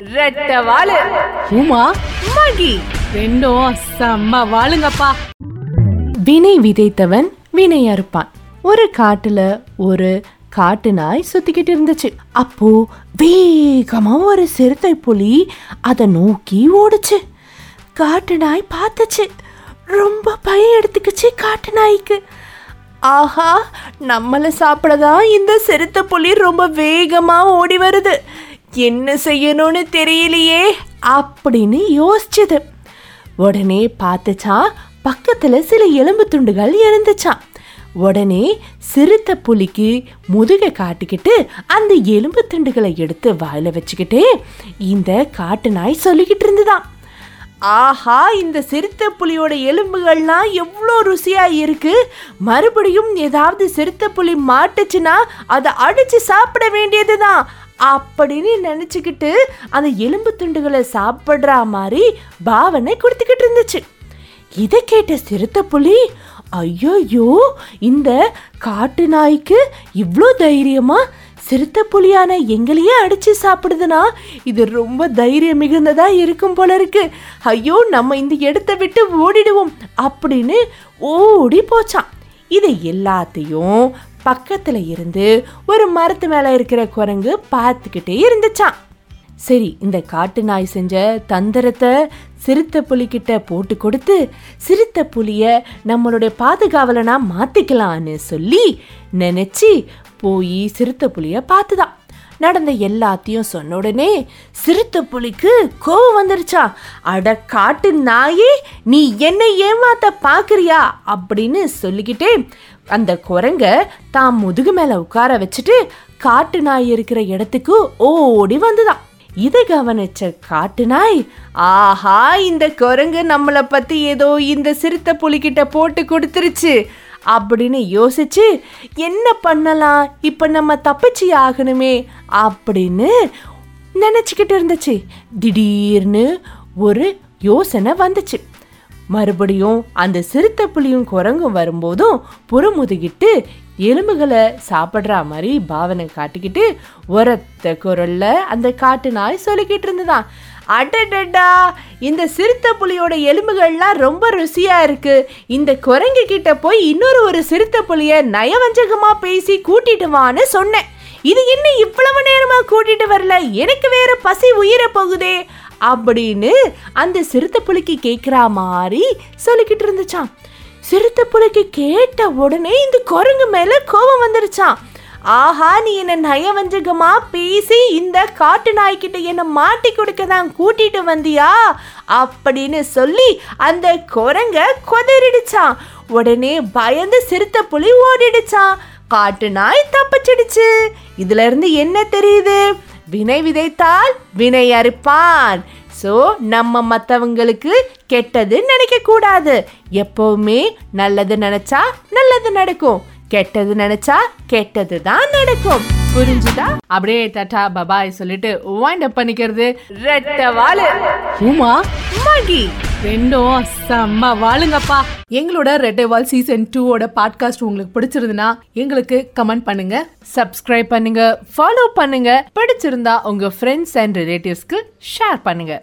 ரெட்ட வாழு உமா? மகி. ரெண்டும் செம்ம வாளுங்கப்பா. வினை விதைத்தவன் வினை அறுப்பான். ஒரு காட்டுல ஒரு காட்டு நாய் சுத்திக்கிட்டு இருந்துச்சு. அப்போ வேகமா ஒரு சிறுத்தை புலி அதை நோக்கி ஓடுச்சு. காட்டு நாய் பார்த்துச்சு. ரொம்ப பயம் எடுத்துக்கிச்சு காட்டு நாய்க்கு. ஆஹா நம்மளை சாப்பிடதான் இந்த சிறுத்தை புலி ரொம்ப வேகமா ஓடி வருது. என்ன செய்யணும்னு தெரியலையே அப்படின்னு யோசிச்சது. உடனே பார்த்துச்சா பக்கத்தில் சில எலும்பு துண்டுகள் இருந்துச்சான் உடனே சிறுத்த புலிக்கு முதுகை காட்டிக்கிட்டு அந்த எலும்பு துண்டுகளை எடுத்து வாயில வச்சுக்கிட்டே இந்த காட்டு நாய் சொல்லிக்கிட்டு இருந்துதான் ஆஹா இந்த சிறுத்தை புலியோட எலும்புகள்லாம் எவ்வளோ ருசியாக இருக்கு. மறுபடியும் ஏதாவது சிறுத்தை புலி மாட்டுச்சுன்னா அதை அடித்து சாப்பிட வேண்டியது தான் அப்படின்னு நினச்சிக்கிட்டு அந்த எலும்பு துண்டுகளை சாப்பிட்ற மாதிரி பாவனை கொடுத்துக்கிட்டு இருந்துச்சு. இதை கேட்ட சிறுத்தை புலி ஐயோயோ இந்த காட்டு நாய்க்கு இவ்வளோ தைரியமா சிறுத்தை புலியான எங்களையே அடித்து சாப்பிடுதுன்னா இது ரொம்ப தைரியம் மிகுந்ததாக இருக்கும் போல இருக்கு. ஐயோ நம்ம இந்த இடத்த விட்டு ஓடிடுவோம் அப்படின்னு ஓடி போச்சான் இதை எல்லாத்தையும் பக்கத்தில் இருந்து ஒரு மரத்து மேலே இருக்கிற குரங்கு பார்த்துக்கிட்டே இருந்துச்சான் சரி இந்த காட்டு நாய் செஞ்ச தந்திரத்தை சிறுத்த புலிக்கிட்ட போட்டு கொடுத்து சிறுத்த புலியை நம்மளுடைய பாதுகாவலனா மாற்றிக்கலான்னு சொல்லி நினச்சி போய் சிறுத்த புலியை பார்த்துதான். நடந்த எல்லாத்தையும் சொன்ன உடனே சிறுத்த புலிக்கு கோவம் வந்துருச்சா. அட காட்டு நாயே நீ என்னை ஏமாத்த பார்க்குறியா? அப்படின்னு சொல்லிக்கிட்டே அந்த குரங்க தான் முதுகு மேல உட்கார வச்சுட்டு காட்டு நாய் இருக்கிற இடத்துக்கு ஓடி வந்துதான். இதை கவனிச்ச காட்டு நாய் ஆஹா இந்த குரங்கு நம்மளை பத்தி ஏதோ இந்த சிறுத்தை புலிகிட்ட போட்டு கொடுத்துருச்சு அப்படின்னு யோசிச்சு என்ன பண்ணலாம்? இப்ப நம்ம தப்பிச்சு ஆகணுமே அப்படின்னு நினச்சிக்கிட்டு இருந்துச்சு. திடீர்னு ஒரு யோசனை வந்துச்சு. மறுபடியும் அந்த சிறுத்தை புலியும் குரங்கும் வரும்போதும் புறமுதுகிட்டு எலும்புகளை சாப்பிட்ற மாதிரி பாவனை காட்டிக்கிட்டு உரத்த குரல்ல அந்த காட்டு நாய் சொல்லிக்கிட்டு இருந்ததான் அடடடா இந்த சிறுத்தை புலியோட எலும்புகள்லாம் ரொம்ப ருசியா இருக்கு. இந்த குரங்கு கிட்ட போய் இன்னொரு ஒரு சிறுத்தை புலிய நயவஞ்சகமா பேசி கூட்டிட்டு வான்னு சொன்னேன். இது என்ன இவ்வளவு நேரமா கூட்டிட்டு வரல. எனக்கு வேற பசி உயிர போகுதே. அப்படின்னு அந்த சிறுத்தை புலிக்கு கேட்குற மாதிரி சொல்லிக்கிட்டு இருந்துச்சான் சிறுத்தை புலிக்கு கேட்ட உடனே இந்த குரங்கு மேலே கோபம் வந்துருச்சான் ஆஹா நீ என்ன நயவஞ்சகமா பேசி இந்த காட்டு நாய்க்கிட்ட என்ன மாட்டி கொடுக்க தான் கூட்டிட்டு வந்தியா? அப்படின்னு சொல்லி அந்த குரங்க கொதறிடுச்சான் உடனே பயந்து சிறுத்தை புலி ஓடிடுச்சான் காட்டு நாய் தப்பிச்சிடுச்சு. இதுல இருந்து என்ன தெரியுது? வினை விதைத்தால் வினை அறுப்பான். ஸோ நம்ம மற்றவங்களுக்கு கெட்டது நினைக்க கூடாது எப்பவுமே நல்லது நினைச்சா நல்லது நடக்கும். கெட்டது நினைச்சா கெட்டது தான் நடக்கும். புரிஞ்சுதா? அப்படியே டாட்டா பபாய் சொல்லிட்டு வைண்ட் அப் பண்ணிக்கிறது. ரெட்ட வாழு உமா? மகி. ரெண்டும் செம்ம வாளுங்கப்பா. எங்களோட ரெட்டை வால் சீசன் டூவோட பாட்காஸ்ட் உங்களுக்கு பிடிச்சிருந்துன்னா எங்களுக்கு கமெண்ட் பண்ணுங்க சப்ஸ்கிரைப் பண்ணுங்க ஃபாலோ பண்ணுங்க. பிடிச்சிருந்தா உங்க ஃப்ரெண்ட்ஸ் அண்ட் ரிலேட்டிவ்ஸ்க்கு ஷேர் பண்ணுங்க.